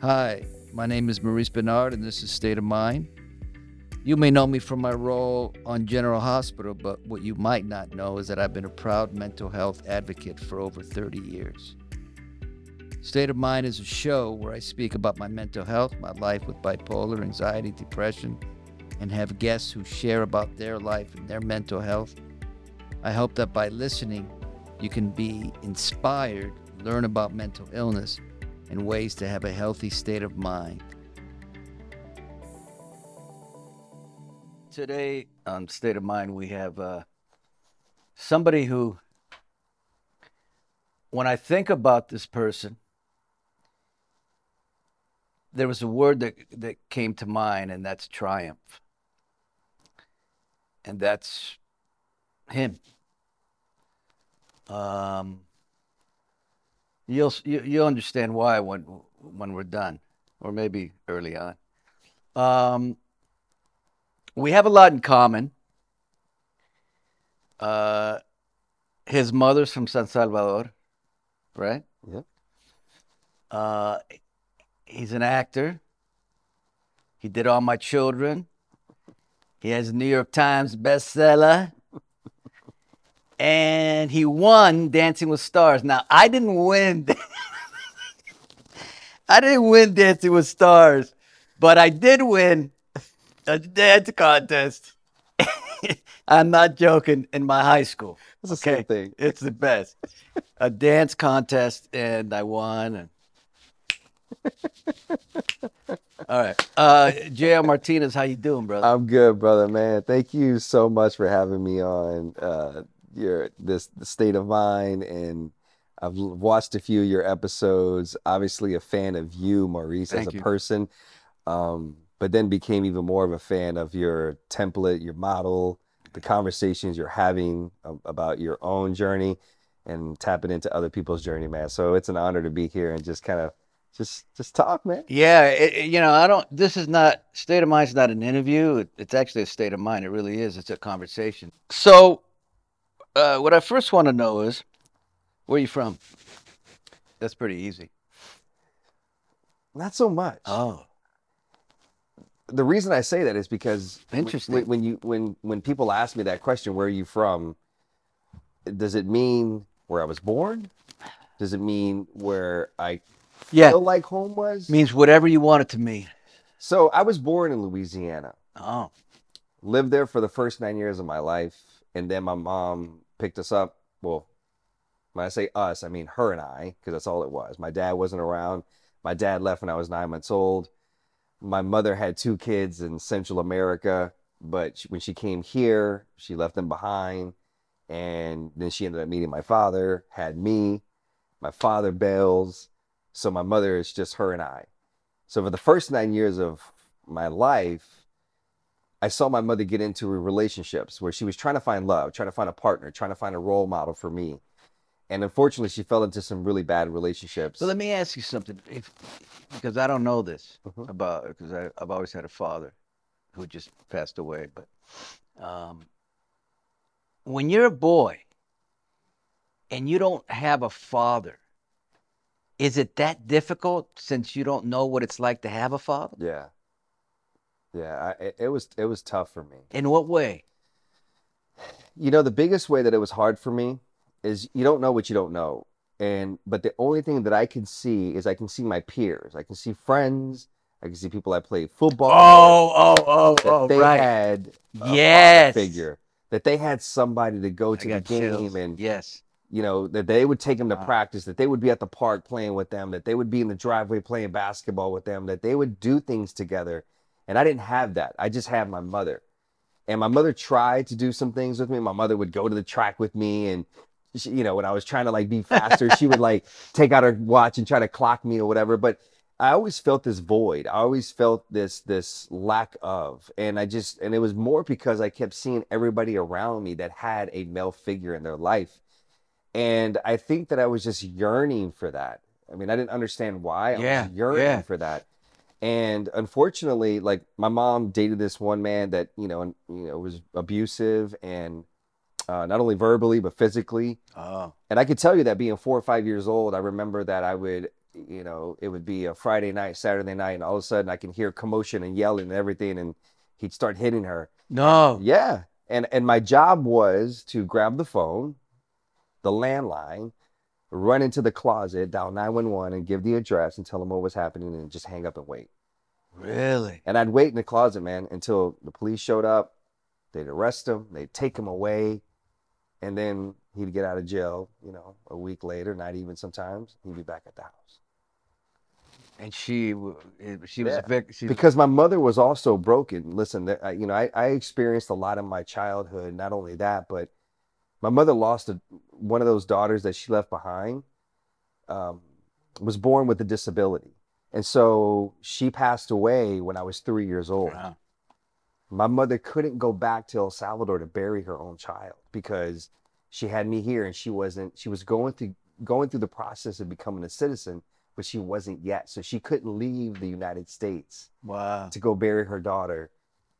Hi, my name is Maurice Benard, and this is State of Mind. You may know me from my role on General Hospital, but what you might not know is that I've been a proud mental health advocate for over 30 years. State of Mind is a show where I speak about my mental health, my life with bipolar, anxiety, depression, and have guests who share about their life and their mental health. I hope that by listening, you can be inspired, learn about mental illness, and ways to have a healthy state of mind. Today on State of Mind, we have uh, somebody who, when I think about this person, there was a word that, that came to mind, and that's triumph. And that's him. Um, you'll you, you'll understand why when when we're done, or maybe early on. Um, we have a lot in common. Uh, his mother's from San Salvador, right? Yep. Uh, he's an actor. He did All My Children. He has a New York Times bestseller. And he won Dancing with Stars. Now, I didn't win. I didn't win Dancing with Stars, but I did win a dance contest. I'm not joking. In my high school, It's the same thing. it's the best. A dance contest, and I won. And... All right, uh, J.R. Martinez, how you doing, brother? I'm good, brother, man. Thank you so much for having me on uh, your this the state of mind, and I've watched a few of your episodes. Obviously, a fan of you, Maurice, Thank as a you. person, um, but then became even more of a fan of your template, your model, the conversations you're having about your own journey, and tapping into other people's journey, man. So it's an honor to be here and just kind of just just talk, man. Yeah, it- you know, I don't. This is not state of mind. It's not an interview. It, it's actually a state of mind. It really is. It's a conversation. So, uh, what I first want to know is, where are you from? That's pretty easy. Not so much. Oh, the reason I say that is because w- Interesting. When, when you when when people ask me that question, where are you from? Does it mean where I was born? Does it mean where I yeah. feel like home was? Means whatever you want it to mean. so I was born in Louisiana. Oh, Lived there for the first nine years of my life, and then my mom picked us up. Well, when I say us, I mean her and I, because that's all it was. My dad wasn't around. My dad left when I was nine months old. My mother had two kids in Central America, but when she came here, she left them behind. And then she ended up meeting my father, had me. My father bails. So my mother is just her and I. So for the first nine years of my life, I saw my mother get into relationships where she was trying to find love, trying to find a partner, trying to find a role model for me. And unfortunately, she fell into some really bad relationships. so let me ask you something, if, because I don't know this Mhm. about because I've always had a father who just passed away. But um, when you're a boy and you don't have a father, is it that difficult since you don't know what it's like to have a father? Yeah. Yeah, I, it, it was it was tough for me. In what way? You know, the biggest way that it was hard for me is you don't know what you don't know. And but the only thing that I can see is I can see my peers. I can see friends. I can see people I played football. Oh, oh, oh, oh, oh, they right. had a Yes. figure. That they had somebody to go to the game chills. and yes. you know, that they would take them to Wow. practice, that they would be at the park playing with them, that they would be in the driveway playing basketball with them, that they would do things together. And I didn't have that. I just had my mother. And my mother tried to do some things with me. My mother would go to the track with me and she, you know, when I was trying to like be faster, she would like take out her watch and try to clock me or whatever, but I always felt this void. I always felt this this lack of. And I just and it was more because I kept seeing everybody around me that had a male figure in their life. And I think that I was just yearning for that. I mean, I didn't understand why. I Yeah, was yearning yeah. for that. And unfortunately, like my mom dated this one man that, you know, and, you know, was abusive and uh, not only verbally but physically. Oh. And I could tell you that being four or five years old, I remember that I would, you know, it would be a Friday night, Saturday night, and all of a sudden I can hear commotion and yelling and everything, and he'd start hitting her. No. Yeah. And and my job was to grab the phone, the landline, run into the closet, dial 911 and give the address and tell them what was happening and just hang up and wait. Really? And I'd wait in the closet, man, until the police showed up. They'd arrest him, they'd take him away, and then he'd get out of jail, you know, a week later, not even sometimes, he'd be back at the house. And she, eh, she was Yeah. a vic. She because my mother was also broken. Listen, you know, I, I experienced a lot in my childhood. Not only that, but my mother lost a, one of those daughters that she left behind. Um, was born with a disability, and so she passed away when I was three years old. Wow. My mother couldn't go back to El Salvador to bury her own child because she had me here, and she wasn't. She was going through going through the process of becoming a citizen, but she wasn't yet. So she couldn't leave the United States Wow. to go bury her daughter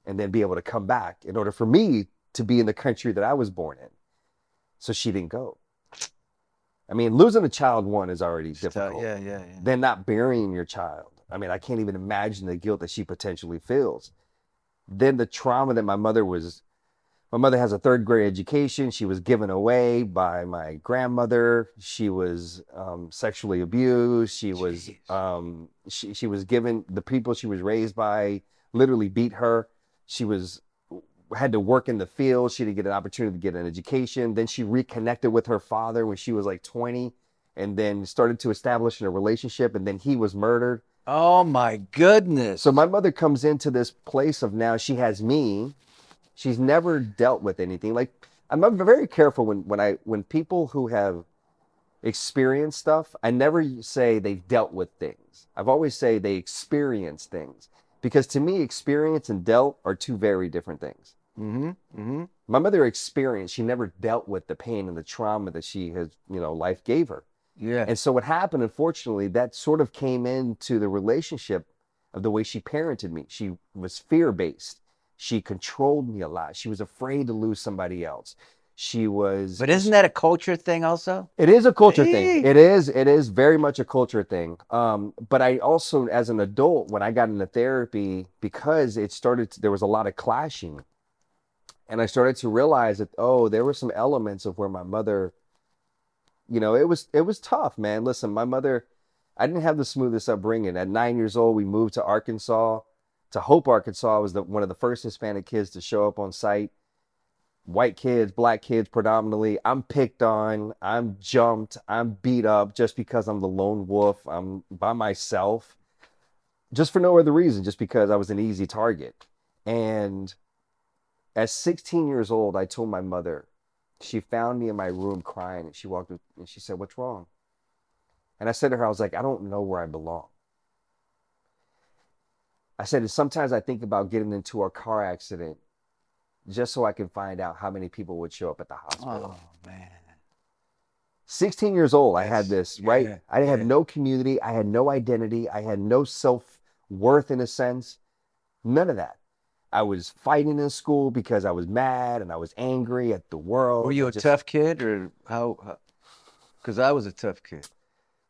and then be able to come back in order for me to be in the country that I was born in. So she didn't go. I mean, losing a child, one, is already So, difficult. yeah, yeah, yeah. Then not burying your child. I mean, I can't even imagine the guilt that she potentially feels. Then the trauma that my mother was, my mother has a third grade education. She was given away by my grandmother. She was um, sexually abused. She was, um, she, she was given, the people she was raised by literally beat her. She was, had to work in the field. She didn't get an opportunity to get an education. Then she reconnected with her father when she was like 20 and then started to establish in a relationship and then he was murdered. Oh my goodness. So my mother comes into this place of now she has me. She's never dealt with anything. Like I'm I'm very careful when when I when people who have experienced stuff, I never say they've dealt with things. I've always say they experience things. Because to me, experience and dealt are two very different things. Mm-hmm. Mm-hmm. My mother experienced, she never dealt with the pain and the trauma that she has, you know, life gave her. Yeah. And so what happened, unfortunately, that sort of came into the relationship of the way she parented me. She was fear based. She controlled me a lot. She was afraid to lose somebody else. She was. but isn't that a culture thing also? It is a culture thing. It is. It is very much a culture thing. Um, but I also, as an adult, when I got into therapy, because it started, to, there was a lot of clashing, and I started to realize that oh, there were some elements of where my mother, you know, it was it was tough, man. Listen, my mother, I didn't have the smoothest upbringing. At nine years old, we moved to Arkansas, to Hope, Arkansas. I was the, one of the first Hispanic kids to show up on site white kids, black kids predominantly. I'm picked on, I'm jumped, I'm beat up just because I'm the lone wolf. I'm by myself, just for no other reason, just because I was an easy target. And at 16 years old, I told my mother, she found me in my room crying and she walked up and she said, What's wrong? And I said to her, I was like, I don't know where I belong. I said, sometimes I think about getting into a car accident just so I can find out how many people would show up at the hospital. Oh man. 16 years old, I had this, right? Yeah, I had yeah. no community. I had no identity. I had no self worth in a sense. None of that. I was fighting in school because I was mad and I was angry at the world. Were you a Just- tough kid or how? Because I was a tough kid.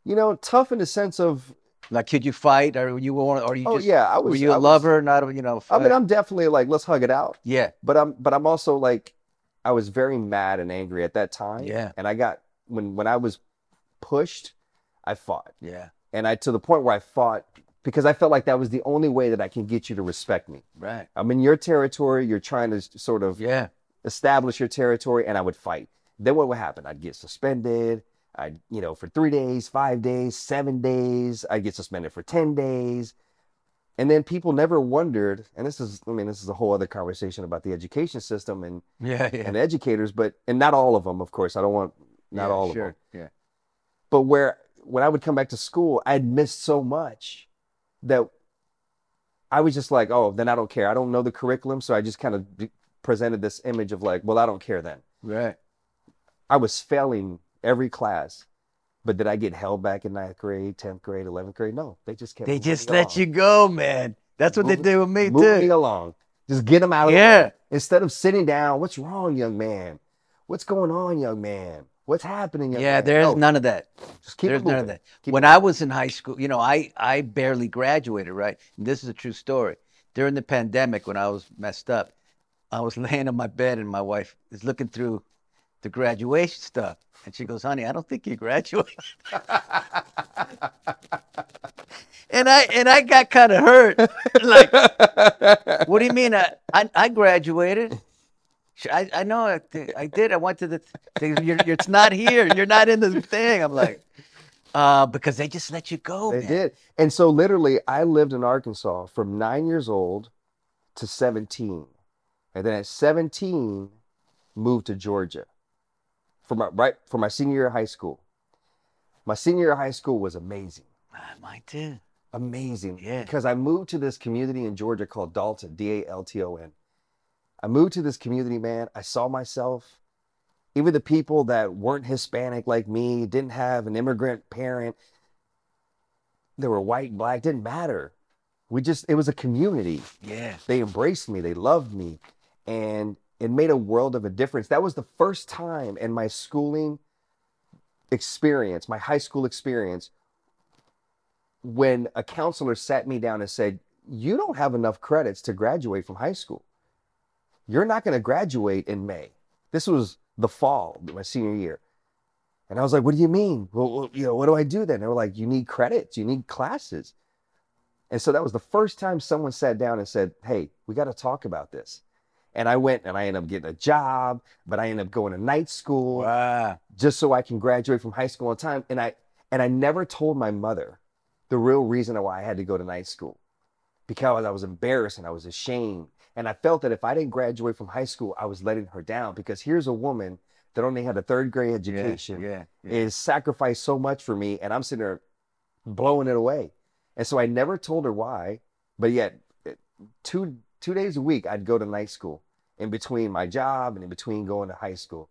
You know, tough in the sense of, Like, could you fight or you want? Or you oh just? yeah, I was. were you a I was- lover? Not a, you know. I mean. I'm definitely like, let's hug it out. yeah. But I'm, but I'm also like, I was very mad and angry at that time. Yeah. And I got when when I was pushed, I fought. Yeah. and I to the point where I fought because I felt like that was the only way that I can get you to respect me. Right. I'm in your territory, you're trying to sort of Yeah. establish your territory, and I would fight. Then what would happen? I'd get suspended. I'd, you know, for three days, five days, seven days. I'd get suspended for 10 days. And then people never wondered, and this is, I mean, this is a whole other conversation about the education system and, Yeah. Yeah. and educators, but, and not all of them, of course. I don't want, not Yeah, all of them Yeah. but where when I would come back to school, I'd missed so much that I was just like, oh, then I don't care. I don't know the curriculum, so I just kind of presented this image of like, well, I don't care then. Right. I was failing every class, but did I get held back in ninth grade, tenth grade, eleventh grade? No, they just kept. They just let along. you go, man. That's what they Move- do with me move me too. along. Just get them out. Yeah. Instead of sitting down, what's wrong, young man? What's going on, young man? What's happening? Yeah, there?" there's No, none of that. Just keep There's none of that. Keep when I was in high school, you know, I I barely graduated, right? And this is a true story. During the pandemic, when I was messed up, I was laying on my bed, and my wife is looking through the graduation stuff, and she goes, "Honey, I don't think you graduated." and I and I got kind of hurt. like, what do you mean? I I, I graduated. I, I know I, did- I did. I went to the. They, you're, you're, it's not here. You're not in the thing. I'm like, uh, because they just let you go. They man. did. And so literally I lived in Arkansas from nine years old to 17. And then at 17, moved to Georgia for my right for my senior year of high school. My senior year of high school was amazing. Mine too. Amazing. Yeah. Because I moved to this community in Georgia called Dalton, D-A-L-T-O-N. I moved to this community, man. I saw myself, even the people that weren't Hispanic like me, didn't have an immigrant parent, they were white, black, didn't matter. We just, it was a community. Yeah. They embraced me, they loved me, and it made a world of a difference. That was the first time in my schooling experience, my high school experience, when a counselor sat me down and said, You don't have enough credits to graduate from high school. You're not going to graduate in May. This was the fall, my senior year. And I was like, What do you mean? Well, you know, what do I do then? They were like, You need credits, you need classes. And so that was the first time someone sat down and said, Hey, we got to talk about this. And I went and I ended up getting a job, but I ended up going to night school Wow. just so I can graduate from high school on time. And I and I never told my mother the real reason why I had to go to night school. Because I was embarrassed and I was ashamed. And I felt that if I didn't graduate from high school, I was letting her down. Because here's a woman that only had a third grade education Yeah. yeah. is sacrificed so much for me and I'm sitting there blowing it away. And so I never told her why, but yet eh, two two days a week I'd go to night school in between my job and in between going to high school.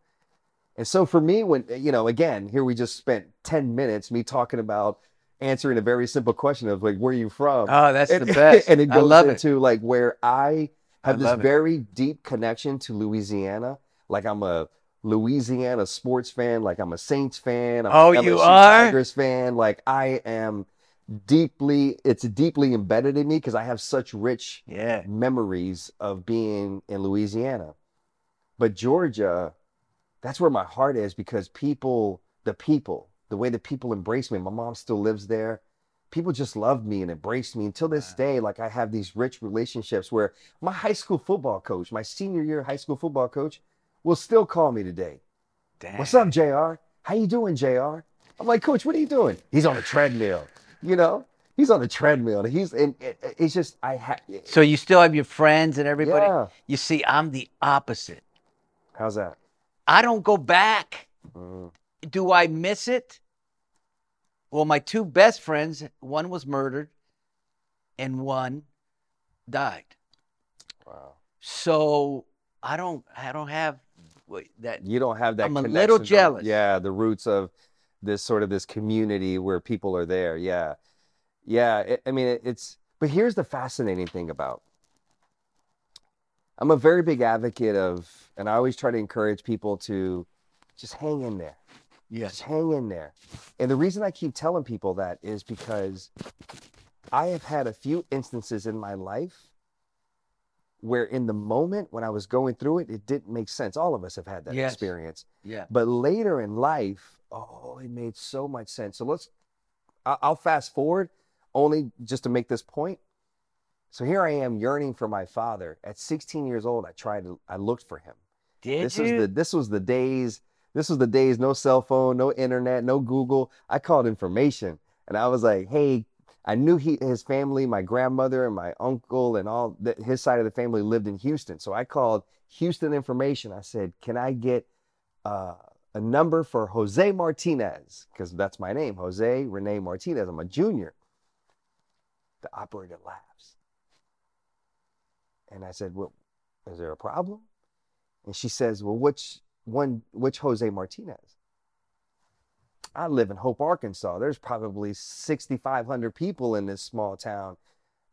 And so for me when you know again here we just spent 10 minutes me talking about answering a very simple question of like where are you from? Oh, that's and, the best. and it I goes love it. into like where I have this it. very deep connection to Louisiana. Like I'm a Louisiana sports fan. Like I'm a Saints fan. I'm Oh, a you are? Tigers fan. Like I am deeply. It's deeply embedded in me because I have such rich Yeah. memories of being in Louisiana. But Georgia, that's where my heart is because people, the people, the way the people embrace me. My mom still lives there. People just loved me and embraced me until this day. Like I have these rich relationships where my high school football coach, my senior year high school football coach, will still call me today. Damn. What's up, Jr? How you doing, Jr? I'm like, Coach, what are you doing? He's on a treadmill. You know, he's on a treadmill. He's and it, it's just I have. So you still have your friends and everybody? Yeah. You see, I'm the opposite. How's that? I don't go back. Mm, Do I miss it? Well, my two best friends, one was murdered and one died. wow. So I don't I don't have that You don't have that. I'm a little of- jealous. yeah, the roots of this sort of this community where people are there. Yeah, yeah. It, I mean, it, it's. But here's the fascinating thing about. I'm a very big advocate of, and I always try to encourage people to just hang in there. Just hang in there. And the reason I keep telling people that is because I have had a few instances in my life where, in the moment when I was going through it, it didn't make sense. All of us have had that Yes. experience. Yeah. But later in life, oh, it made so much sense. So let's, I'll fast forward only just to make this point. So here I am yearning for my father. At 16 years old, I tried to, I looked for him Did this you? was the this was the days this was the days no cell phone no internet no google. I called information and i was like hey i knew he his family my grandmother and my uncle and all that his side of the family lived in houston. So i called houston information. I said can i get uh, a number for jose martinez? Because that's my name jose rene martinez. I'm a junior. The operator laughs. And i said well is there a problem? And she says, Well, which one, which Jose Martinez? I live in Hope, Arkansas. There's probably 6,500 people in this small town.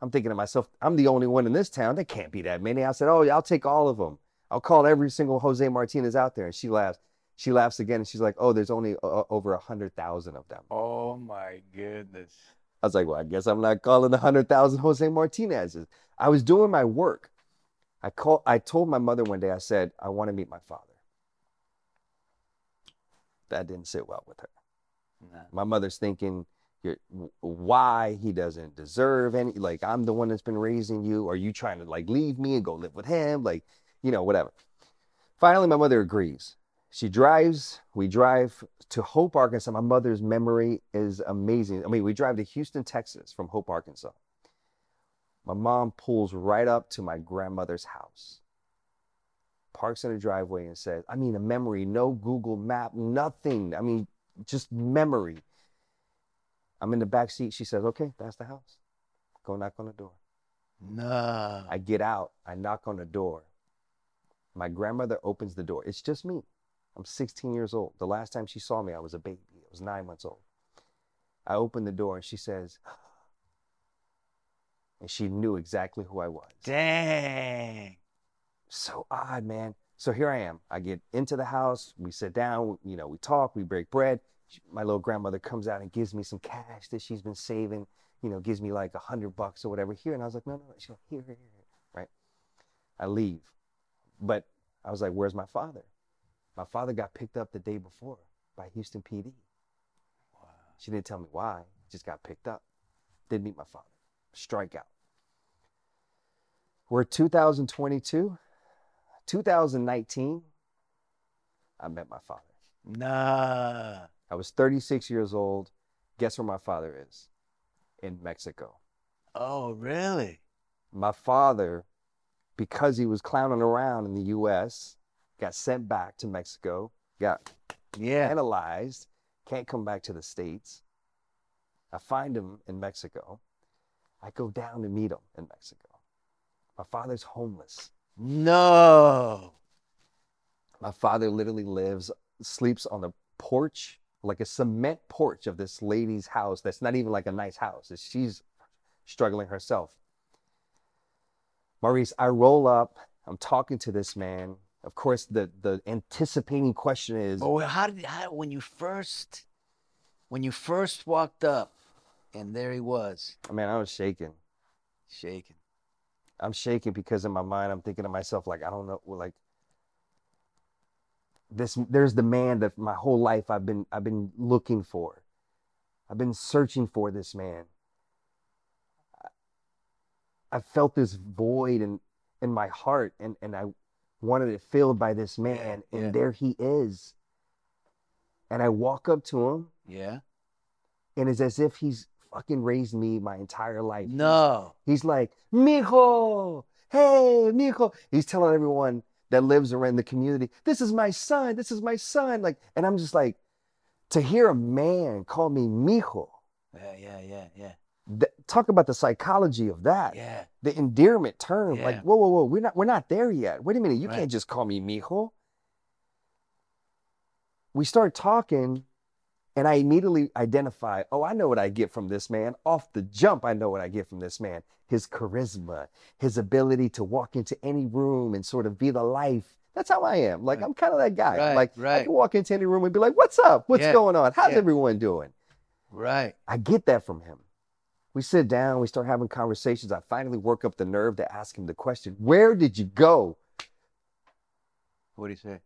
I'm thinking to myself, I'm the only one in this town. There can't be that many. I said, Oh, yeah, I'll take all of them. I'll call every single Jose Martinez out there. And she laughs. She laughs again and she's like, "Oh, there's only uh, over a hundred thousand of them." Oh my goodness. I was like, "Well, I guess I'm not calling the hundred thousand Jose Martinez's." I was doing my work. I call. I told my mother one day. I said, "I want to meet my father." That didn't sit well with her. Nah. My mother's thinking, why he doesn't deserve any, like, I'm the one that's been raising you. Are you trying to, like, leave me and go live with him? Like, you know, whatever. Finally, my mother agrees. She drives, we drive to Hope, Arkansas. My mother's memory is amazing. I mean, we drive to Houston, Texas from Hope, Arkansas. My mom pulls right up to my grandmother's house, parks in the driveway, and says, I mean, a memory, no Google map, nothing. I mean, just memory. I'm in the back seat. She says, Okay, that's the house. Go knock on the door. No. I get out. I knock on the door. My grandmother opens the door. It's just me. I'm 16 years old. The last time she saw me, I was a baby. I was nine months old. I open the door and she says, and she knew exactly who I was. Dang. So odd, man. So here I am. I get into the house. We sit down. You know, we talk. We break bread. My little grandmother comes out and gives me some cash that she's been saving. You know, gives me like a hundred bucks or whatever here. And I was like, no, no, no. She's like, here, here, here. Right. I leave. But I was like, where's my father? My father got picked up the day before by Houston PD. Wow. She didn't tell me why. Just got picked up. Didn't meet my father. Strikeout. We're 2022. 2019. I met my father. Nah. I was 36 years old. Guess where my father is? In Mexico. Oh, really? My father, because he was clowning around in the US, got sent back to Mexico, got Yeah. analyzed, can't come back to the States. I find him in Mexico. I go down to meet him in Mexico. My father's homeless. No. My father literally lives, sleeps on the porch, like a cement porch of this lady's house that's not even like a nice house. She's struggling herself. Maurice, I roll up. I'm talking to this man. Of course, the, the anticipating question is Oh, how did how, when you first when you first walked up and there he was man, I was shaking. shaking. I'm shaking because in my mind I'm thinking to myself like I don't know like this there's the man that my whole life I've been I've been looking for. I've been searching for this man. I- I felt this void in in my heart and and I wanted it filled by this man and yeah. there he is. And I walk up to him Yeah. and it's as if he's fucking raised me my entire life. He's- No. He's like, mijo, hey, mijo. He's telling everyone that lives around the community, this is my son, this is my son. Like, and I'm just like, to hear a man call me mijo, Yeah, yeah, yeah, yeah. th- talk about the psychology of that. Yeah. The endearment term. Yeah. Like, whoa, whoa, whoa, we're not we're not there yet. Wait a minute, you Right. can't just call me mijo. We start talking, and I immediately identify, oh, I know what I get from this man. Off the jump, I know what I get from this man. His charisma, his ability to walk into any room and sort of be the life. That's how I am. Like, Right. I'm kind of that guy. Right, like, I can walk into any room and be like, what's up? What's Yeah, going on? How's yeah. everyone doing? Right. I get that from him. We sit down, we start having conversations. I finally work up the nerve to ask him the question Where did you go? What do you say?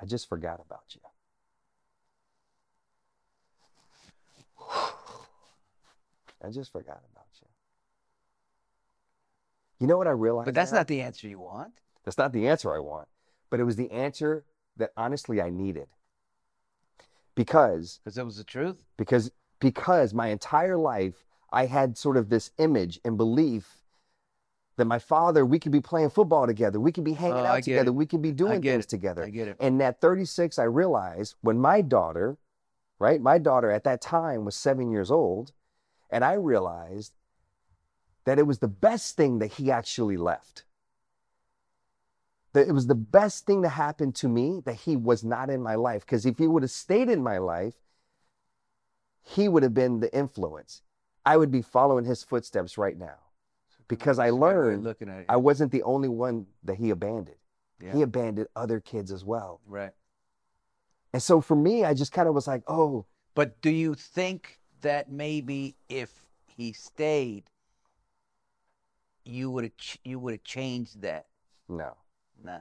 I just forgot about you. I just forgot about you. You know what I realized? But that's now? not the answer you want. That's not the answer I want, but it was the answer that honestly I needed. Because Because that was the truth. because because my entire life I had sort of this image and belief that my father we could be playing football together, we could be hanging Oh, out together, it. we could be doing things it. together. I get it. And at 36 I realized when my daughter, right? My daughter at that time was 7 years old, and I realized that it was the best thing that he actually left. That it was the best thing that happened to me that he was not in my life. Because if he would have stayed in my life, he would have been the influence. I would be following his footsteps right now. Because I That's a good way of learned looking at it. I wasn't the only one that he abandoned. yeah. He abandoned other kids as well. Right. And so for me, I just kind of was like, oh, But do you think that maybe if he stayed, you would have ch- you would have changed that? no, Nah.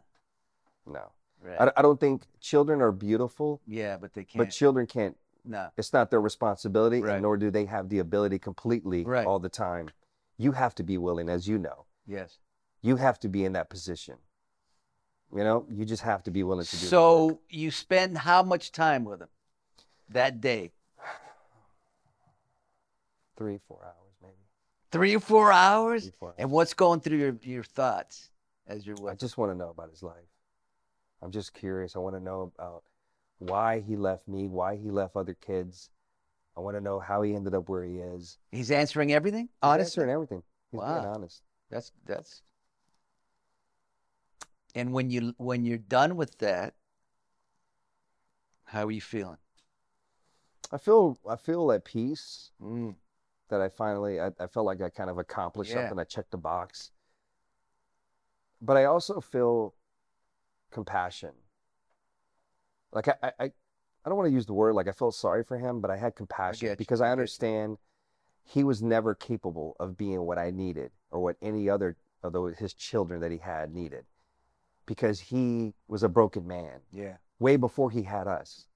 no. Right. I, I don't think children are beautiful, yeah, but they can't. but children can't. no. It's not their responsibility, Right. nor do they have the ability completely Right. all the time. You have to be willing, as you know. Yes. You have to be in that position. You know, you just have to be willing to do. So you spend how much time with them that day? Three, four hours, maybe. Three or four hours? Three, four hours. And what's going through your, your thoughts as you're I just want to know about his life. I'm just curious. I want to know about why he left me, why he left other kids. I want to know how he ended up where he is. He's answering everything? He's Honestly? answering everything. He's being honest. That's that's. And when you when you're done with that, how are you feeling? I feel I feel at peace Mm. That I finally I, I felt like I kind of accomplished Yeah. something. I checked the box. But I also feel compassion. Like I, I, I I don't want to use the word like I felt sorry for him, but I had compassion you, because I I understand he was never capable of being what I needed or what any other of those, his children that he had needed. Because he was a broken man Yeah. way before he had us.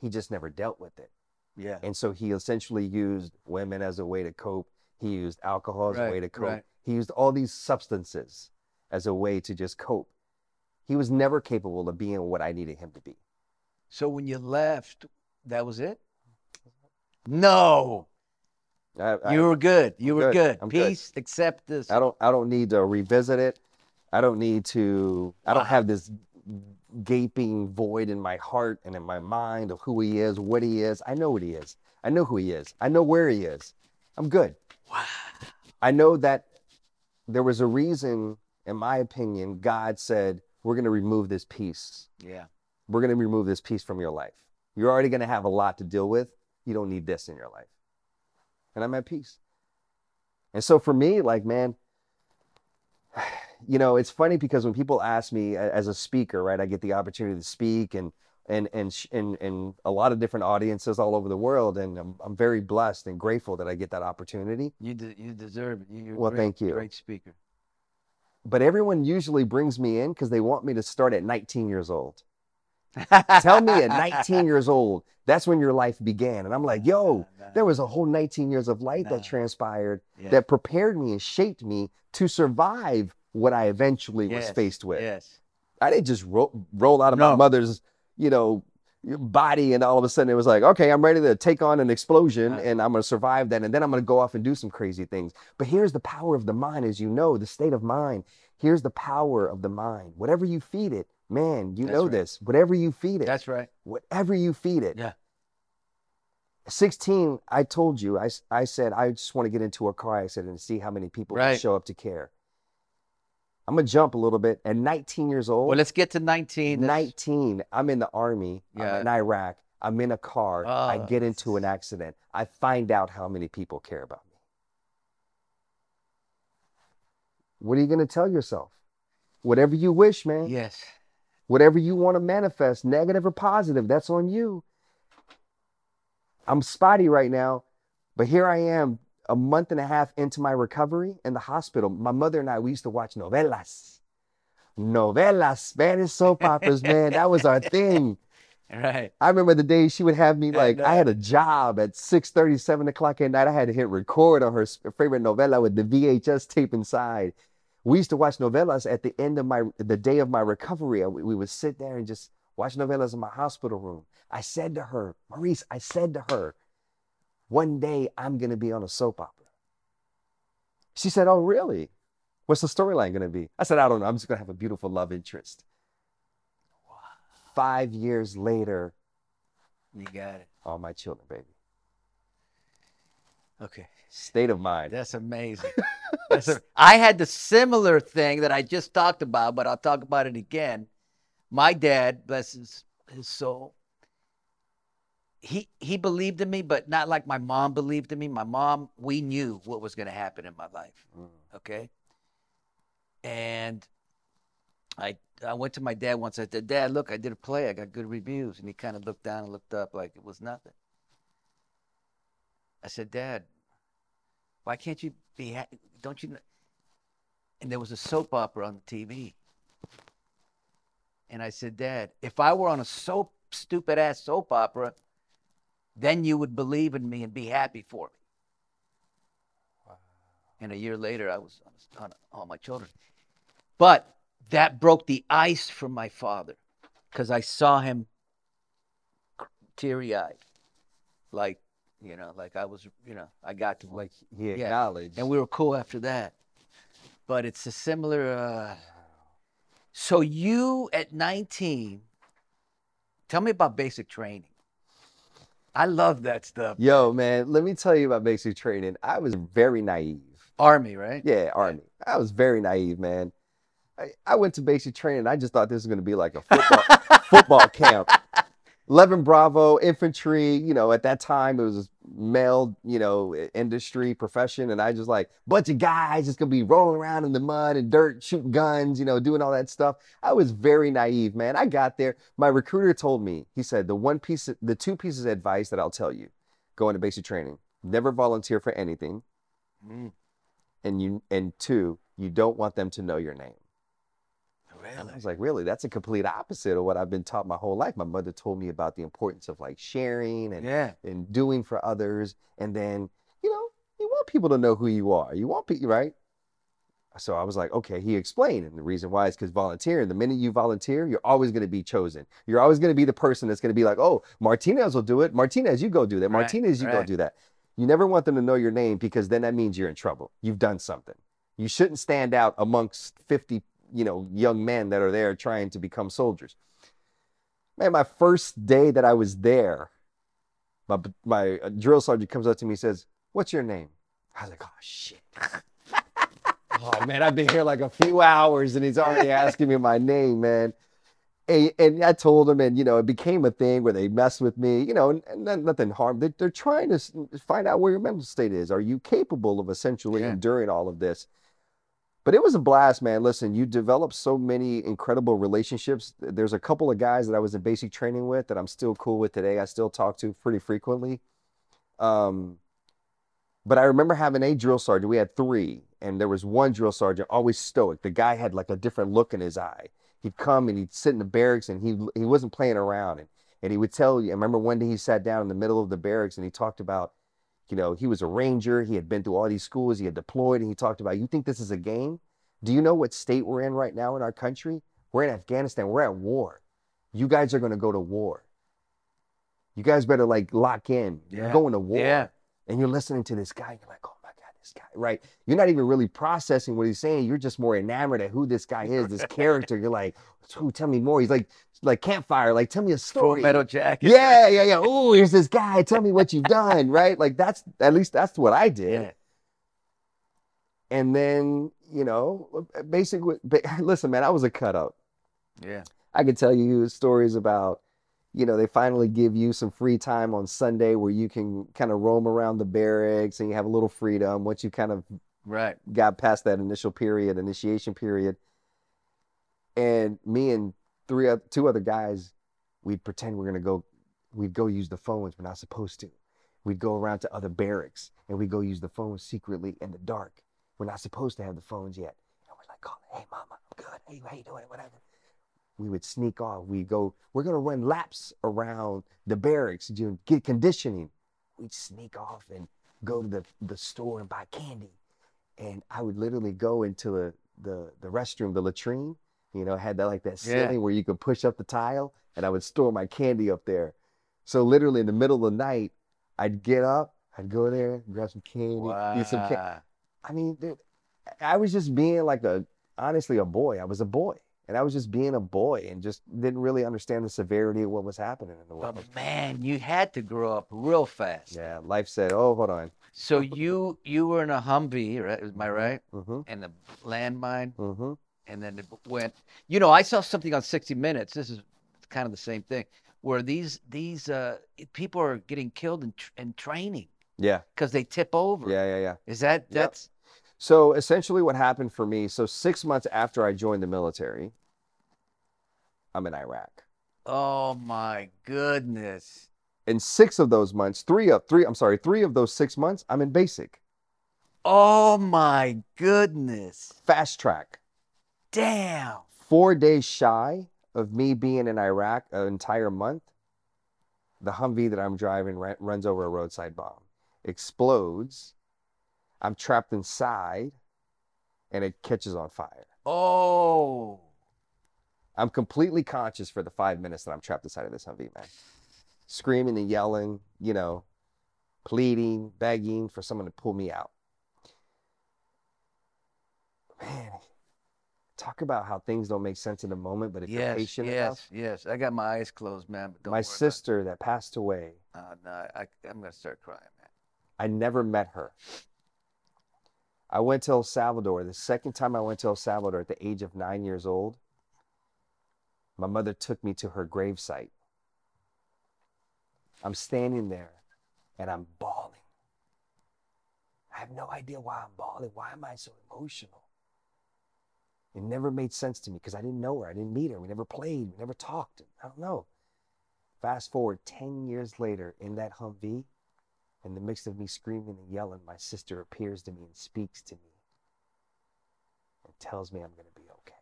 He just never dealt with it. Yeah. And so he essentially used women as a way to cope. He used alcohol as a way to cope. right. He used all these substances as a way to just cope. He was never capable of being what I needed him to be. So when you left, that was it? No. I, I, You were good. You I'm were good. good. I'm good. Peace, accept this. I don't I don't need to revisit it. I don't need to I don't uh, have this gaping void in my heart and in my mind of who he is, what he is. I know what he is. I know who he is. I know where he is. I'm good. Wow. I know that there was a reason, in my opinion, God said, We're going to remove this piece. Yeah. We're going to remove this piece from your life. You're already going to have a lot to deal with. You don't need this in your life. And I'm at peace. And so for me, like, man, you know, it's funny because when people ask me as a speaker, right, I get the opportunity to speak and and and sh- and, and a lot of different audiences all over the world, and I'm, I'm very blessed and grateful that I get that opportunity. You de- you deserve it. You- Well, great, thank you. Great speaker. but everyone usually brings me in because they want me to start at 19 years old. Tell me at 19 years old, that's when your life began. And I'm like, yo, Nah, nah. there was a whole 19 years of life Nah. that transpired Yeah. that prepared me and shaped me to survive what I eventually was faced with. Yes. I didn't just ro- roll out of my mother's, you know, body and all of a sudden it was like, okay, I'm ready to take on an explosion Uh. and I'm going to survive that and then I'm going to go off and do some crazy things. But here's the power of the mind as you know, the state of mind. Here's the power of the mind. Whatever you feed it, man, you That's know right. this. Whatever you feed it, That's right. whatever you feed it. Yeah. 16, I told you, I, I said, I just want to get into a car accident and see how many people Right. show up to care. I'm to jump a little bit. At 19 years old, Well, let's get to 19. That's- 19, I'm in the army. Yeah. I'm in Iraq. I'm in a car. I Oh, get into an accident. I find out how many people care about me. What are you going to tell yourself? Whatever you wish, man. Yes. Whatever you want to manifest, negative or positive, that's on you. I'm spotty right now, but here I am a month and a half into my recovery in the hospital. My mother and I, we used to watch novelas. Novelas, Spanish soap operas, man. That was our thing. Right. I remember the days she would have me like no. I had a job at 6 7 o'clock at night. I had to hit record on her favorite novella with the VHS tape inside. We used to watch novellas at the end of my the day of my recovery. We, we would sit there and just watch novellas in my hospital room. I said to her, Maurice, I said to her, one day I'm gonna be on a soap opera. She said, Oh, really? What's the storyline gonna be? I said, I don't know. I'm just gonna have a beautiful love interest. Five years later, You got it. all my children, baby. Okay. State of mind. That's amazing. That's a, I had the similar thing that I just talked about, but I'll talk about it again. My dad, bless his, his soul, he he believed in me, but not like my mom believed in me. My mom, we knew what was going to happen in my life. Mm. Okay. And I I went to my dad once. I said, Dad, look, I did a play. I got good reviews. And he kind of looked down and looked up like it was nothing. I said, Dad, why can't you be happy? Don't you? Know? And there was a soap opera on the TV. And I said, Dad, if I were on a soap, stupid ass soap opera, then you would believe in me and be happy for me. And a year later, I was on, all my children. But that broke the ice for my father because I saw him teary eyed. Like, you know, like I was, you know, I got to Like he Yeah. acknowledged. and we were cool after that. But it's a similar. Uh, so you at 19, tell me about basic training. I love that stuff. Yo, man, let me tell you about basic training. I was very naive. Army, right? Yeah, Army. I was very naive, man. I, I went to basic training. I just thought this was going to be like a football, football camp. 11 Bravo, infantry, you know, at that time it was male, you know, industry, profession. And I just like, bunch of guys just going to be rolling around in the mud and dirt, shooting guns, you know, doing all that stuff. I was very naive, man. I got there. My recruiter told me, he said, the one piece, the two pieces of advice that I'll tell you going to basic training never volunteer for anything Mm, and you and two, you don't want them to know your name. And I was like, really? That's a complete opposite of what I've been taught my whole life. My mother told me about the importance of like sharing and, Yeah. and doing for others. And then, you know, you want people to know who you are. You want people, right? So I was like, okay, he explained. And the reason why is because volunteering, the minute you volunteer, you're always going to be chosen. You're always going to be the person that's going to be like, oh, Martinez will do it. Martinez, you go do that. Right, Martinez, you go do that. You never want them to know your name because then that means you're in trouble. You've done something. You shouldn't stand out amongst 50, you know, young men that are there trying to become soldiers. Man, my first day that I was there, my my drill sergeant comes up to me and says, "What's your name?" I was like, "Oh shit." oh man, I've been here like a few hours and he's already asking me my name, man. And, and I told him, and you know, it became a thing where they mess with me, you know, and, and nothing harm. They, they're trying to find out where your mental state is. Are you capable of essentially Yeah. enduring all of this? But it was a blast, man. Listen, you develop so many incredible relationships. There's a couple of guys that I was in basic training with that I'm still cool with today. I still talk to pretty frequently. Um, but I remember having a drill sergeant. We had three, and there was one drill sergeant always stoic. The guy had like a different look in his eye. He'd come and he'd sit in the barracks, and he he wasn't playing around. And and he would tell you. I remember one day he sat down in the middle of the barracks and he talked about, you know, he was a ranger. He had been through all these schools. He had deployed, and he talked about, you think this is a game? Do you know what state we're in right now in our country? We're in Afghanistan. We're at war. You guys are going to go to war. You guys better like lock in. You're going to war Yeah. and you're listening to this guy, you're like, oh my God, this guy, right? You're not even really processing what he's saying. You're just more enamored at who this guy is, this character. You're like, who? Tell me more. He's like, like campfire. Like, tell me a Full story. metal jacket. Yeah, yeah, yeah. Oh, here's this guy. Tell me what you've done, right? Like that's at least that's what I did. Yeah. And then you know, basically, ba- listen, man, I was a cut up. Yeah. I could tell you stories about, you know, they finally give you some free time on Sunday where you can kind of roam around the barracks and you have a little freedom once you kind of Right. got past that initial period, initiation period. And me and three two other guys, we'd pretend we're gonna go, we'd go use the phones. We're not supposed to. We'd go around to other barracks and we'd go use the phones secretly in the dark. We're not supposed to have the phones yet. And we're like, hey mama, I'm good. Hey, how you doing? Whatever. We would sneak off. We go, we're gonna run laps around the barracks, to get conditioning. We'd sneak off and go to the, the store and buy candy and I would literally go into the, the restroom, the latrine. You know, had that like that Yeah. ceiling where you could push up the tile, and I would store my candy up there. So literally in the middle of the night, I'd get up, I'd go there, grab some candy, eat some candy. I mean, dude, I was just being like a honestly a boy. I was a boy, and I was just being a boy, and just didn't really understand the severity of what was happening in the world. But man, you had to grow up real fast. Yeah, life said, "Oh, hold on." So you you were in a Humvee, right? Am I right? Mm-hmm. And the landmine, Mm-hmm. And then it went. You know, I saw something on 60 Minutes. This is kind of the same thing, where these these uh, people are getting killed in tr- in training Yeah. because they tip over. Yeah. Yeah. Yeah. Is that that's So essentially, what happened for me? So six months after I joined the military, I'm in Iraq. Oh my goodness. In six of those months, three of three, I'm sorry, three of those six months, I'm in basic. Oh my goodness. Fast track. Damn. Four days shy of me being in Iraq an entire month, the Humvee that I'm driving runs over a roadside bomb, explodes. I'm trapped inside, and it catches on fire. Oh. I'm completely conscious for the five minutes that I'm trapped inside of this Humvee, man. Screaming and yelling, you know, pleading, begging for someone to pull me out. Man, talk about how things don't make sense in the moment, but if you're Yes, patient yes, enough. yes. I got my eyes closed, man. My sister that passed away, Uh, no, I, I'm gonna start crying, man. I never met her. I went to El Salvador. The second time I went to El Salvador at the age of nine years old, my mother took me to her gravesite. I'm standing there and I'm bawling. I have no idea why I'm bawling. Why am I so emotional? It never made sense to me because I didn't know her. I didn't meet her. We never played. We never talked. I don't know. Fast forward 10 years later in that Humvee, in the midst of me screaming and yelling, my sister appears to me and speaks to me and tells me I'm going to be okay.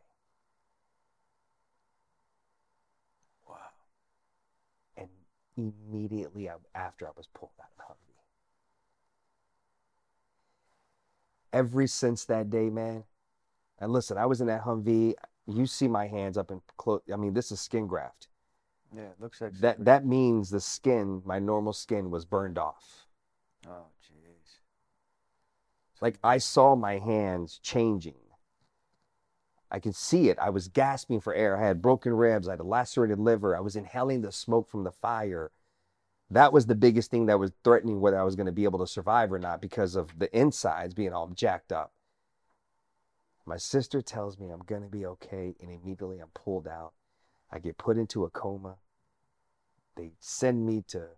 Wow. And immediately after I was pulled out of the Humvee. Every since that day, man, and listen, I was in that Humvee. You see my hands up in close. I mean, this is skin graft. Yeah, it looks like That that means the skin, my normal skin, was burned off. Oh, jeez. Like I saw my hands changing. I can see it. I was gasping for air. I had broken ribs. I had a lacerated liver. I was inhaling the smoke from the fire. That was the biggest thing that was threatening whether I was going to be able to survive or not because of the insides being all jacked up. My sister tells me I'm going to be okay, and immediately I'm pulled out. I get put into a coma. They send me to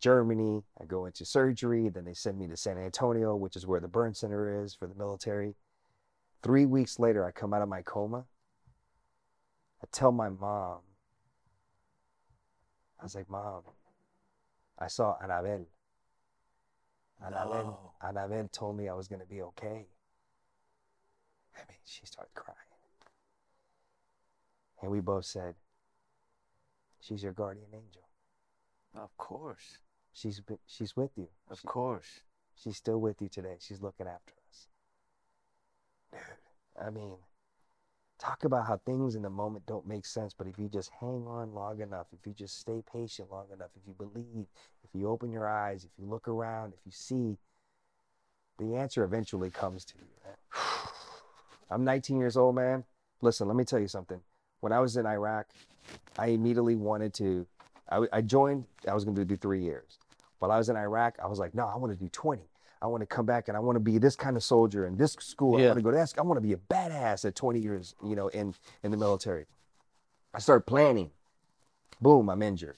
Germany. I go into surgery. Then they send me to San Antonio, which is where the burn center is for the military. Three weeks later, I come out of my coma. I tell my mom, I was like, Mom, I saw Anabel. Anabel, No. Anabel told me I was going to be okay. I mean, she started crying. And we both said, She's your guardian angel. Of course. She's, been, she's with you. Of She- course. She's still with you today. She's looking after us. Dude, I mean, talk about how things in the moment don't make sense, but if you just hang on long enough, if you just stay patient long enough, if you believe, if you open your eyes, if you look around, if you see, the answer eventually comes to you. Man. I'm 19 years old, man. Listen, let me tell you something. When I was in Iraq, I immediately wanted to. I, I joined. I was going to do three years. While I was in Iraq, I was like, no, I want to do 20. I want to come back and I want to be this kind of soldier in this school. I want to go to that. I want to be a badass at 20 years, you know, in in the military. I started planning. Boom, I'm injured.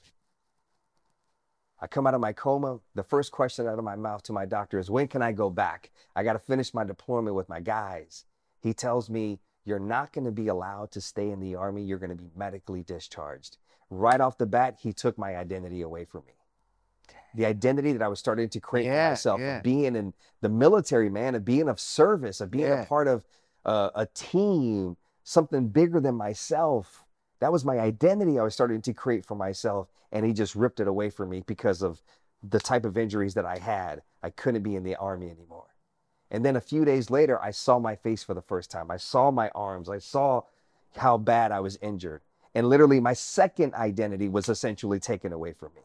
I come out of my coma. The first question out of my mouth to my doctor is, when can I go back? I got to finish my deployment with my guys. He tells me, you're not going to be allowed to stay in the army. You're going to be medically discharged. Right off the bat, he took my identity away from me. The identity that I was starting to create Yeah, for myself, yeah. of being in the military, man, of being of service, of being Yeah. a part of uh, a team, something bigger than myself. That was my identity I was starting to create for myself. And he just ripped it away from me because of the type of injuries that I had. I couldn't be in the army anymore. And then a few days later, I saw my face for the first time. I saw my arms. I saw how bad I was injured. And literally, my second identity was essentially taken away from me.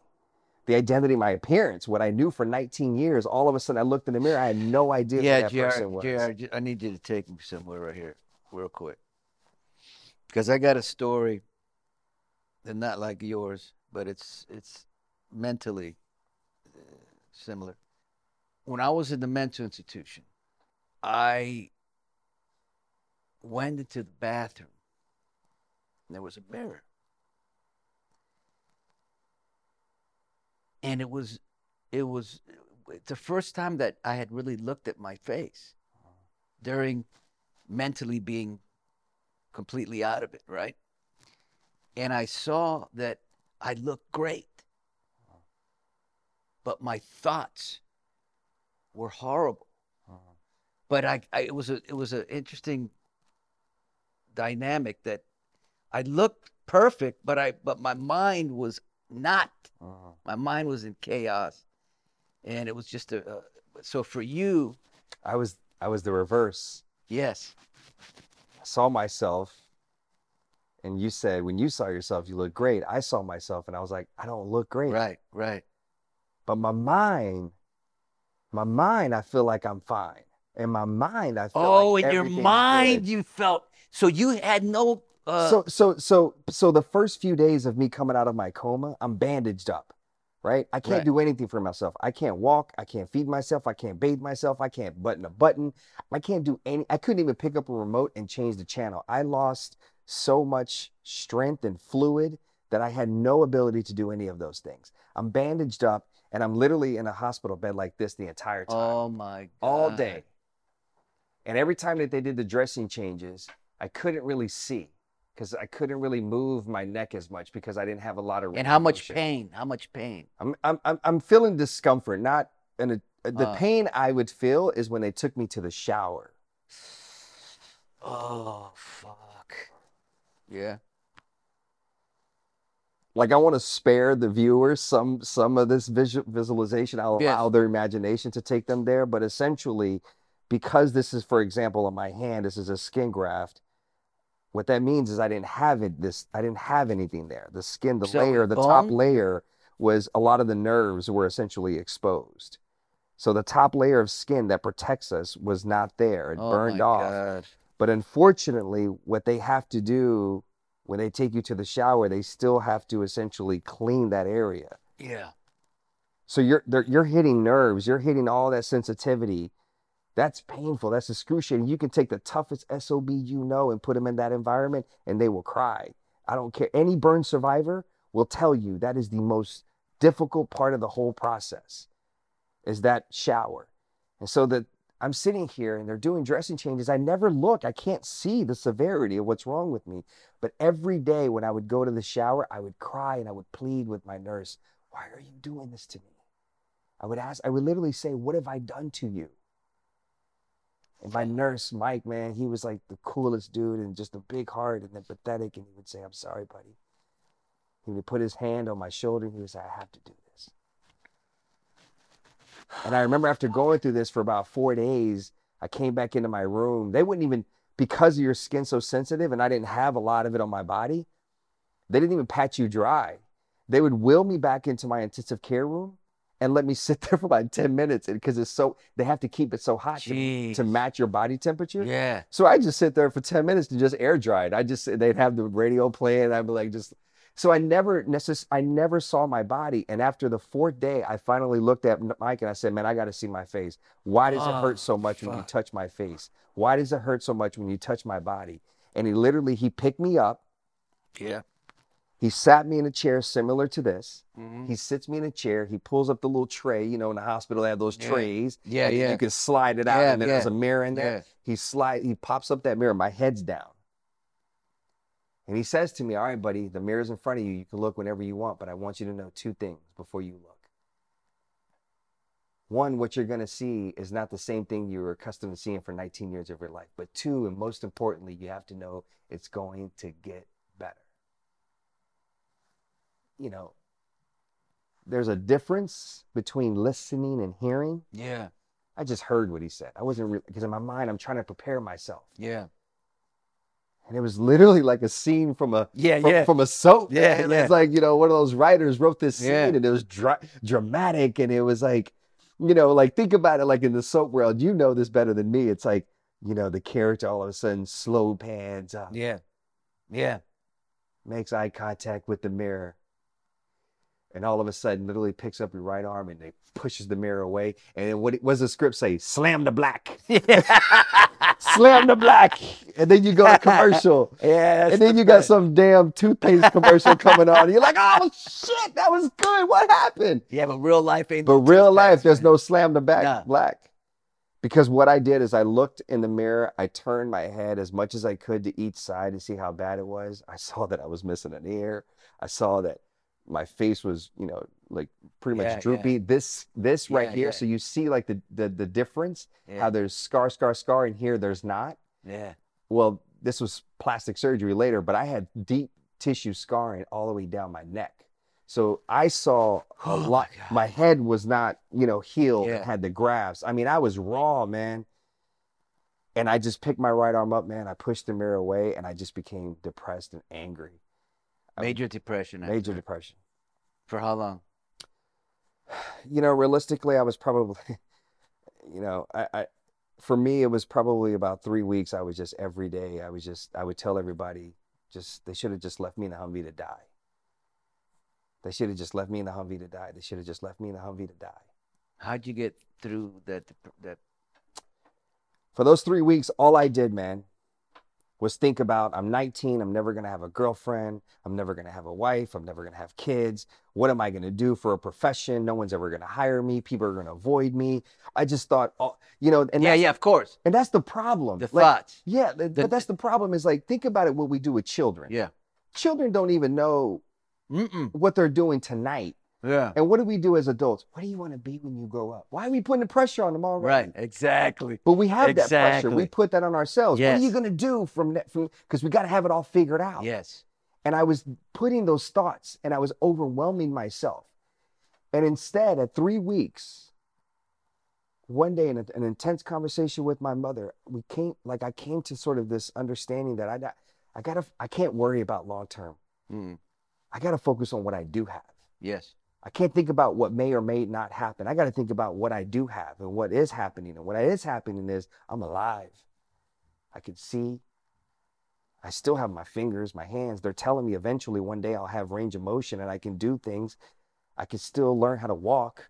The identity, my appearance, what I knew for 19 years, all of a sudden I looked in the mirror. I had no idea Yeah, who that person was. JR, JR, I need you to take me somewhere right here, real quick. Because I got a story that's not like yours, but it's it's mentally uh, similar. When I was in the mental institution, I went into the bathroom. And there was a mirror. And it was it was the first time that I had really looked at my face during mentally being completely out of it, right? and I saw that I looked great, but my thoughts were horrible. But I, I it was a it was an interesting dynamic that I looked perfect, but I but my mind was not. Uh-huh. My mind was in chaos, and it was just a. a so for you, I was I was the reverse. yes, I saw myself, and you said when you saw yourself, you look great. I saw myself, and I was like, I don't look great. right, right. But my mind, my mind, I feel like I'm fine. In my mind, I feel Oh, like in your mind, you felt so you had no. Uh, so so so so the first few days of me coming out of my coma, I'm bandaged up, right? I can't Right. do anything for myself. I can't walk. I can't feed myself. I can't bathe myself. I can't button a button. I can't do any. I couldn't even pick up a remote and change the channel. I lost so much strength and fluid that I had no ability to do any of those things. I'm bandaged up and I'm literally in a hospital bed like this the entire time oh my god. all day. And every time that they did the dressing changes, I couldn't really see because I couldn't really move my neck as much because I didn't have a lot of. And how much motion. pain? How much pain? I'm I'm I'm, I'm feeling discomfort. Not in a, the Uh. pain I would feel is when they took me to the shower. Oh fuck. Yeah. Like I want to spare the viewers some some of this visual visualization. I'll Yes. allow their imagination to take them there. But essentially, because this is, for example, on my hand, this is a skin graft. What that means is I didn't have it. This I didn't have anything there. The skin, the So layer, the top layer was a lot of the nerves were essentially exposed. So the top layer of skin that protects us was not there. It oh burned off. God. But unfortunately, what they have to do when they take you to the shower, they still have to essentially clean that area. Yeah. So you're you're hitting nerves, you're hitting all that sensitivity. That's painful. That's excruciating. You can take the toughest SOB you know and put them in that environment and they will cry. I don't care. Any burn survivor will tell you that is the most difficult part of the whole process is that shower. And so that I'm sitting here and they're doing dressing changes. I never look. I can't see the severity of what's wrong with me. But every day when I would go to the shower, I would cry and I would plead with my nurse, Why are you doing this to me? I would ask, I would literally say, What have I done to you? My nurse, Mike, man, he was like the coolest dude and just a big heart and then pathetic. And he would say, I'm sorry, buddy. He would put his hand on my shoulder and he would say, I have to do this. And I remember after going through this for about four days, I came back into my room. They wouldn't even, because of your skin so sensitive and I didn't have a lot of it on my body, they didn't even pat you dry. They would wheel me back into my intensive care room and let me sit there for about 10 minutes because it's so, they have to keep it so hot to, to match your body temperature. Yeah. So I just sit there for 10 minutes to just air dry it. I just, they'd have the radio playing. I'd be like, just, so I never necess- I never saw my body. And after the fourth day, I finally looked at Mike and I said, man, I got to see my face. Why does it Oh, hurt so much when you touch my face? Why does it hurt so much when you touch my body? And he literally, he picked me up. Yeah. He sat me in a chair similar to this. Mhm. He sits me in a chair. He pulls up the little tray. You know, in the hospital, they have those Yeah. trays. Yeah, and yeah. You can slide it out, Yeah, and then there's a mirror in there. yeah. He slide. He pops up that mirror. My head's down, and he says to me, "All right, buddy, the mirror's in front of you. You can look whenever you want, but I want you to know two things before you look. One, what you're going to see is not the same thing you were accustomed to seeing for 19 years of your life. But two, and most importantly, you have to know it's going to get better. You know, there's a difference between listening and hearing. Yeah. I just heard what he said. I wasn't really, because in my mind, I'm trying to prepare myself. Yeah. And it was literally like a scene from a Yeah, from, yeah. from a soap. Yeah, man. yeah. It's like, you know, one of those writers wrote this scene Yeah. and it was dra- dramatic and it was like, you know, like think about it like in the soap world, you know this better than me. It's like, you know, the character all of a sudden slow pans up, Yeah. Yeah. makes eye contact with the mirror. And all of a sudden, literally picks up your right arm and they pushes the mirror away. And what, what does the script say? Slam the black. Slam the black. And then you go to commercial. Yeah. and then the you got some damn toothpaste commercial coming on. You're like, oh shit, that was good. What happened? Yeah, but real life ain't. But no real life, toothpaste, there's man. no slam the back Nah. black. because what I did is I looked in the mirror, I turned my head as much as I could to each side to see how bad it was. I saw that I was missing an ear. I saw that my face was, you know, like pretty much Yeah, yeah. droopy. This this right here, yeah. so you see like the the the difference, Yeah. how there's scar, scar, scar, and here there's not. Yeah. Well, this was plastic surgery later, but I had deep tissue scarring all the way down my neck. So I saw a Oh my lot. God. My, head was not, you know, healed Yeah. had the grafts. I mean, I was raw, man. And I just picked my right arm up, man. I pushed the mirror away and I just became depressed and angry. Um, I- Major depression. Major depression. For how long? You know, realistically, I was probably, you know, I, I, for me, it was probably about three weeks. I was just every day, I was just, I would tell everybody, just, they should have just left me in the Humvee to die. They should have just left me in the Humvee to die. They should have just left me in the Humvee to die. How'd you get through that? That For those three weeks, all I did, man, was think about I'm 19, I'm never gonna have a girlfriend, I'm never gonna have a wife, I'm never gonna have kids. What am I gonna do for a profession? No one's ever gonna hire me, people are gonna avoid me. I just thought, oh, you know, and yeah, yeah, of course. and that's the problem. The Like, thoughts. Yeah, The- but that's the problem is like, think about it what we do with children. Yeah. Children don't even know Mm-mm. what they're doing tonight. Yeah. And what do we do as adults? What do you want to be when you grow up? Why are we putting the pressure on them already? Right. Exactly. But we have that pressure. We put that on ourselves. What are you going to do from that? From because we got to have it all figured out. Yes. And I was putting those thoughts, and I was overwhelming myself. And instead, at three weeks, one day in a- an intense conversation with my mother, we came like I came to sort of this understanding that I got- I gotta I can't worry about long term. Mm. I gotta focus on what I do have. Yes. I can't think about what may or may not happen. I got to think about what I do have and what is happening. And what is happening is I'm alive. I can see. I still have my fingers, my hands. They're telling me eventually one day I'll have range of motion and I can do things. I can still learn how to walk.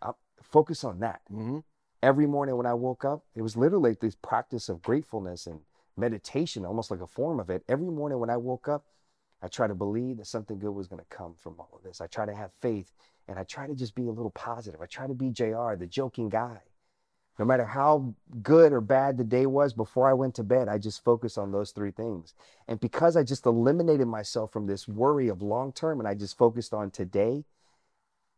I'll focus on that. Mm-hmm. Every morning when I woke up, it was literally this practice of gratefulness and meditation, almost like a form of it. Every morning when I woke up, I try to believe that something good was going to come from all of this. I try to have faith and I try to just be a little positive. I try to be JR, the joking guy. No matter how good or bad the day was before I went to bed, I just focused on those three things. And because I just eliminated myself from this worry of long term and I just focused on today,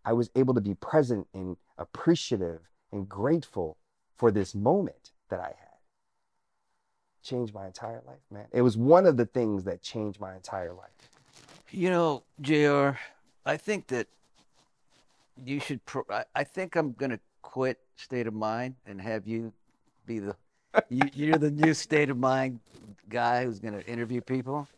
I was able to be present and appreciative and grateful for this moment that I had. Changed my entire life, man. It was one of the things that changed my entire life. You know, Jr. I think that you should. Pro- I, I think I'm gonna quit State of Mind and have you be the. You, you're the new State of Mind guy who's gonna interview people.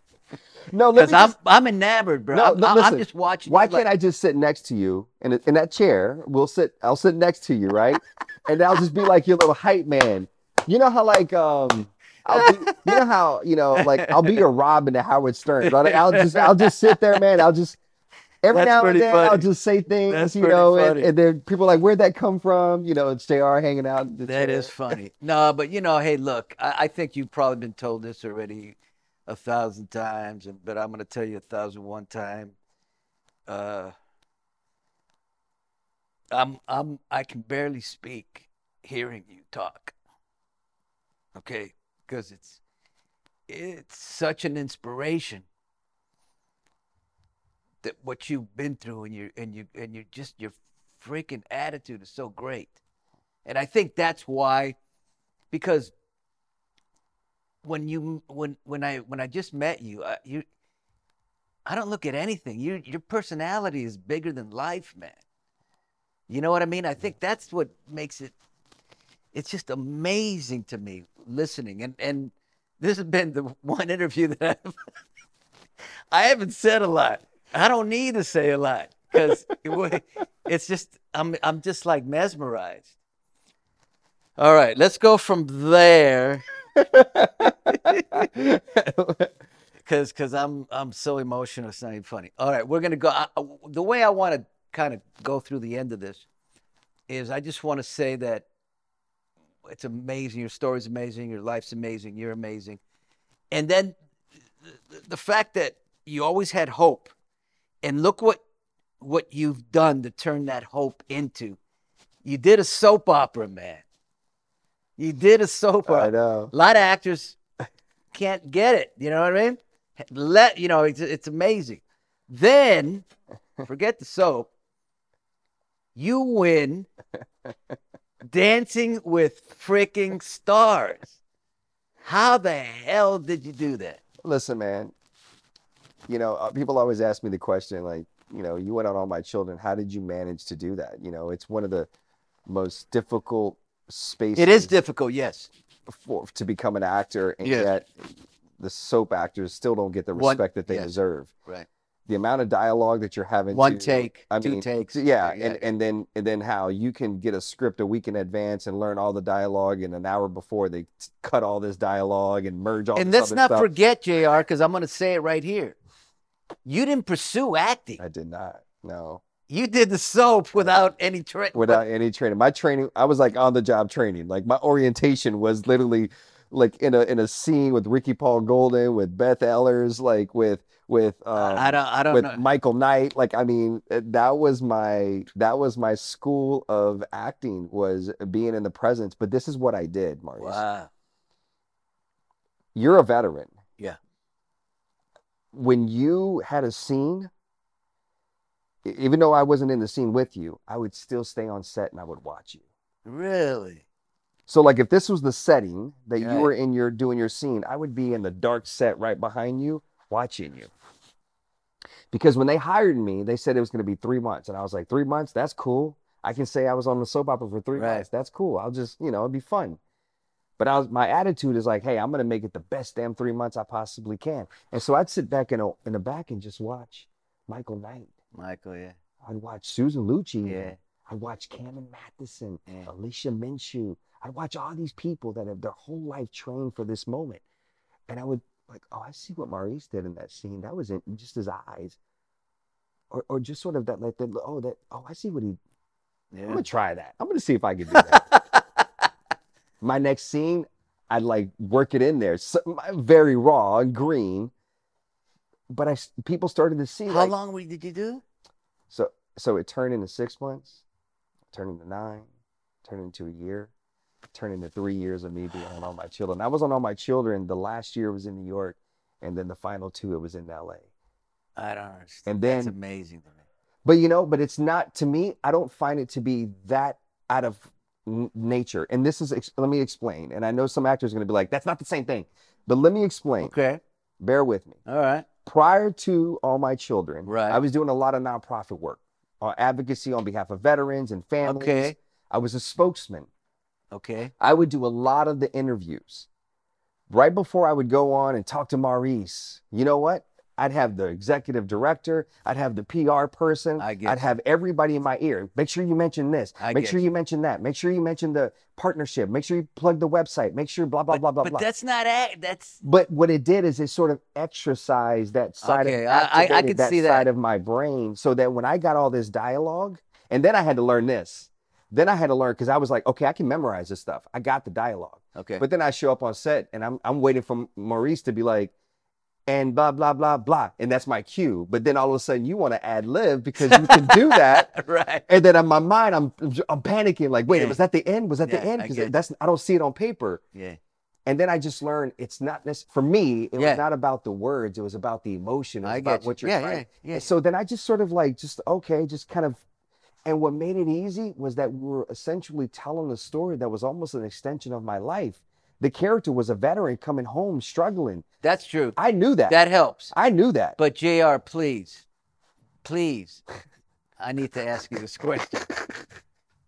No, Because I'm just- I'm enamored, bro. No, I'm, no, I'm- I'm listen. just watching. Why can't I just sit next to you in, a, in that chair? We'll sit. I'll sit next to you, right? and I'll just be like your little hype man. You know how like um, I'll be, you know how you know like I'll be your Robin to Howard Stern. Right? I'll just I'll just sit there, man. I'll just every That's now and then I'll just say things, That's you know, and, and then people are like, "Where'd that come from?" You know, it's Jr. hanging out. That is funny. No, but you know, hey, look, I, I think you've probably been told this already a thousand times, and but I'm going to tell you a thousand one time. Uh, I'm I'm I can barely speak hearing you talk. Okay, because it's it's such an inspiration that what you've been through and you and you and you just your freaking attitude is so great. And I think that's why, because when you when when I when I just met you, I, you, I don't look at anything. You your personality is bigger than life, man. You know what I mean? I think that's what makes it. It's just amazing to me listening, and and this has been the one interview that I've, I haven't said a lot. I don't need to say a lot because it's just I'm I'm just like mesmerized. All right, let's go from there because because I'm I'm so emotional. It's not even funny. All right, we're gonna go. I- the way I want to kind of go through the end of this is I just want to say that it's amazing. Your story's amazing. Your life's amazing. You're amazing. And then the, the fact that you always had hope, and look what what you've done to turn that hope into. You did a soap opera, man. You did a soap opera. I know. A lot of actors can't get it. You know what I mean? Let you know it's, it's amazing. Then forget the soap. You win Dancing with Freaking Stars. How the hell did you do that? Listen, man. You know, uh, people always ask me the question, like, you know, you went on all my children. How did you manage to do that? You know, it's one of the most difficult spaces. It is difficult, yes. for, to become an actor, and Yeah. yet the soap actors still don't get the One- respect that they yes. deserve. Right. The amount of dialogue that you're having, One to- take, I two mean, takes. yeah, Yeah, and and then and then how you can get a script a week in advance and learn all the dialogue, and an hour before they t- cut all this dialogue and merge all. And this let's not stuff. forget, JR, because I'm going to say it right here. You didn't pursue acting. I did not. No, You did the soap without any training. without any training. My training, I was like on the job training. Like my orientation was literally like in a in a scene with Ricky Paul Goldin, with Beth Ehlers, like with with um, I don't. I don't with know. Michael Knight. Like I mean, uh, that was my that was my school of acting was being in the presence. But this is what I did, Maurice. Wow. You're a veteran. Yeah. When you had a scene, even though I wasn't in the scene with you, I would still stay on set and I would watch you. Really? So like if this was the setting that you were in your doing your scene, I would be in the dark set right behind you watching you. Because when they hired me, they said it was going to be 3 months and I was like 3 months, that's cool. I can say I was on the soap opera for 3 Right. months. That's cool. I'll just, you know, it'd be fun. But I was my attitude is like, hey, I'm going to make it the best damn 3 months I possibly can. And so I'd sit back in a, in the back and just watch Michael Knight. Michael, yeah. I'd watch Susan Lucci. Yeah. I'd watch Cameron Mathison, Yeah. Alicia Minshew. I'd watch all these people that have their whole life trained for this moment. And I would like, oh, I see what Maurice did in that scene. That was in just his eyes. Or, or just sort of that, like, that, oh, that, oh, I see what he, yeah. I'm going to try that. I'm going to see if I can do that. My next scene, I'd like work it in there. So, very raw and green. But I, people started to see How like, long we- did you do? so so it turned into six months, turned into nine, turned into a year, turned into three years of me being on all my children. I was on all my children. The last year was in New York, and then the final two it was in L.A. I don't understand. And That's then- amazing to me. But you know, but it's not to me. I don't find it to be that out of n- nature. And this is ex- let me explain. And I know some actors are going to be like, "That's not the same thing," but let me explain. Okay. Bear with me. All right. prior to all my children, Right. I was doing a lot of nonprofit work, uh, advocacy on behalf of veterans and families. Okay. I was a spokesman. Okay. I would do a lot of the interviews. Right before I would go on and talk to Maurice, you know what? I'd have the executive director, I'd have the PR person, I get I'd you. have everybody in my ear. Make sure you mention this. I Make get sure you. you mention that. Make sure you mention the partnership. Make sure you plug the website. Make sure blah blah but blah blah but blah. that's not act. That's But what it did is it sort of exercised that side Okay, of I- I- I could that see that. side of my brain, so that when I got all this dialogue, and then I had to learn this. Then I had to learn because I was like, okay, I can memorize this stuff. I got the dialogue. okay. But then I show up on set and I'm I'm waiting for Maurice to be like, and blah blah blah blah, and that's my cue. But then all of a sudden you want to ad lib because you can do that. right. And then in my mind, I'm I'm panicking, like, wait, Yeah. was that the end? Was that the end? Because that's I don't see it on paper. Yeah. And then I just learned it's not this for me. It Yeah. was not about the words. It was about the emotion. It was I about get you. what you're Yeah, trying. yeah, yeah. And So then I just sort of like just okay, just kind of. And what made it easy was that we were essentially telling a story that was almost an extension of my life. The character was a veteran coming home struggling. That's true. I knew that. That helps. I knew that. But Jr. Please, please, I need to ask you this question.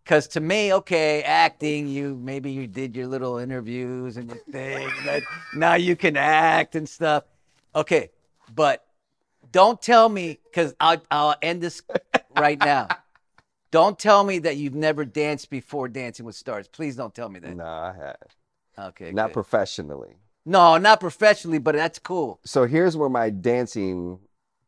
Because to me, okay, acting, you maybe you did your little interviews and your thing. That now you can act and stuff. Okay, but don't tell me because I'll I'll end this right now. Don't tell me that you've never danced before Dancing with Stars. Please don't tell me that. no, I had Okay. not good. professionally. no, not professionally, but that's cool. So here's where my dancing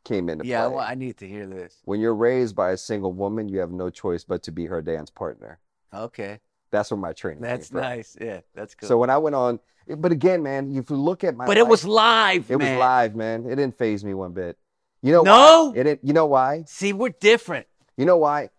came into Yeah, I, play. wa- I need to hear this. when you're raised by a single woman, you have no choice but to be her dance partner. Okay, That's where my training. that's nice. Yeah, that's cool. So when I went on, but again, man, if you look at my, but it was live, it man. was live, man. It didn't phase me one bit. You know No? why? It didn't. You know why? See, we're different. You know why?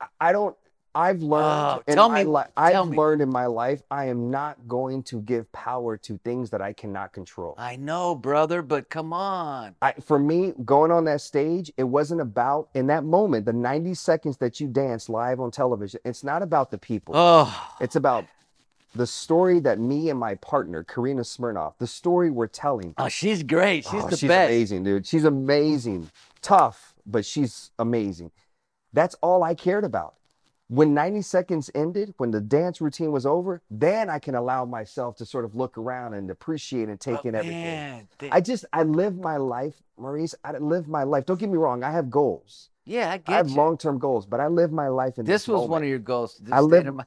I- I don't. I've learned. Oh, in tell my me- tell I've me. learned in my life. I am not going to give power to things that I cannot control. I know, brother, but come on. I, for me, going on that stage, it wasn't about in that moment, the 90 seconds that you dance live on television. It's not about the people. Oh, It's about the story that me and my partner, Karina Smirnoff, the story we're telling. oh, she's great. She's Oh, the she's best. amazing, dude. She's amazing. Tough, but she's amazing. That's all I cared about. When 90 seconds ended, when the dance routine was over, then I can allow myself to sort of look around and appreciate and take Oh, in everything. man, th- I just I live my life, Maurice. I live my life. Don't get me wrong. I have goals. yeah, I get I have long term goals, but I live my life in this. this was one of your goals. this I live- mind-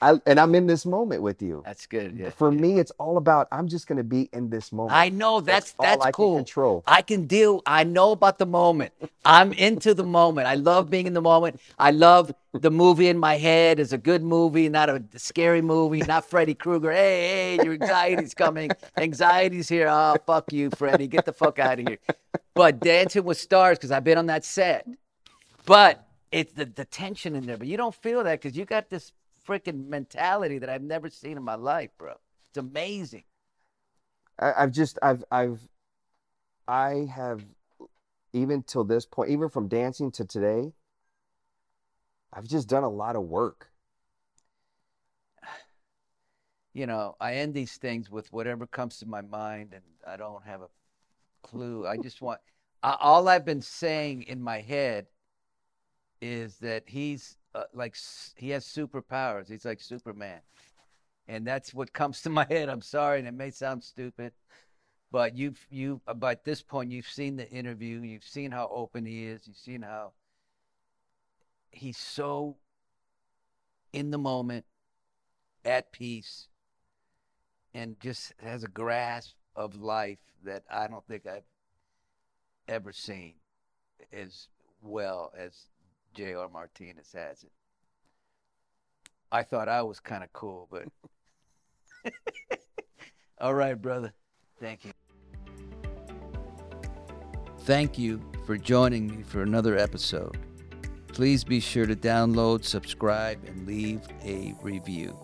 I, and I'm in this moment with you. That's good. Yeah. For me, it's all about I'm just going to be in this moment. I know that's all that's I cool. can control. I can deal. I know about the moment. I'm into the moment. I love being in the moment. I love the movie in my head is a good movie, not a scary movie, not Freddy Krueger. Hey, hey, your anxiety's coming. Anxiety's here. Oh, fuck you, Freddy. Get the fuck out of here. But Dancing with Stars, because I've been on that set. But it's the, the tension in there. But you don't feel that because you got this freaking mentality that I've never seen in my life, bro. It's amazing. I, I've just I've I've I have even till this point, even from dancing to today, I've just done a lot of work. you know, I end these things with whatever comes to my mind, and I don't have a clue. I just want I, all I've been saying in my head is that he's uh, like he has superpowers. He's like Superman, and that's what comes to my head. I'm sorry, and it may sound stupid, but you've you uh, by this point you've seen the interview. You've seen how open he is. You've seen how he's so in the moment, at peace and just has a grasp of life that I don't think I've ever seen as well as J.R. Martinez has it. I thought I was kind of cool, but all right, brother. Thank you. Thank you for joining me for another episode. Please be sure to download, subscribe, and leave a review.